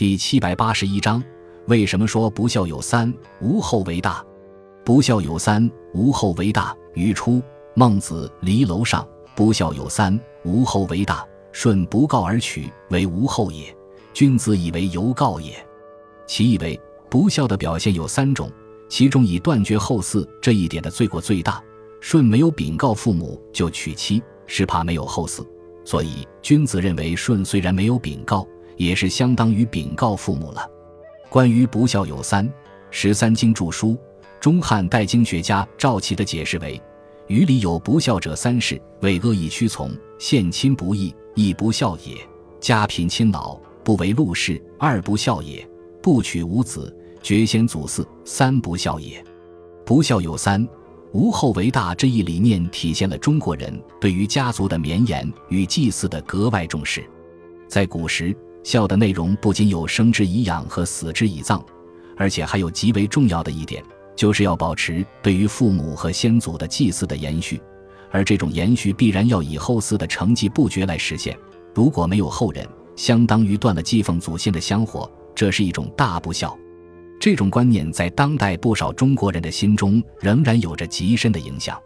第七百八十一章，为什么说不孝有三，无后为大？不孝有三，无后为大。语出孟子离楼上，不孝有三，无后为大。舜不告而取，为无后也。君子以为犹告也。其意为，不孝的表现有三种，其中以断绝后嗣这一点的罪过最大。舜没有禀告父母就娶妻，是怕没有后嗣，所以君子认为舜虽然没有禀告。也是相当于禀告父母了。关于不孝有三，十三经注书，中汉代经学家赵岐的解释为：于里有不孝者三事，为恶意屈从，献亲不义，亦不孝也；家贫亲老，不为禄事，二不孝也；不娶无子，绝先祖嗣，三不孝也。不孝有三，无后为大这一理念，体现了中国人对于家族的绵延与祭祀的格外重视。在古时。孝的内容不仅有生之以养和死之以葬，而且还有极为重要的一点，就是要保持对于父母和先祖的祭祀的延续，而这种延续必然要以后嗣的成绩不绝来实现。如果没有后人，相当于断了祭奉祖先的香火，这是一种大不孝。这种观念在当代不少中国人的心中仍然有着极深的影响。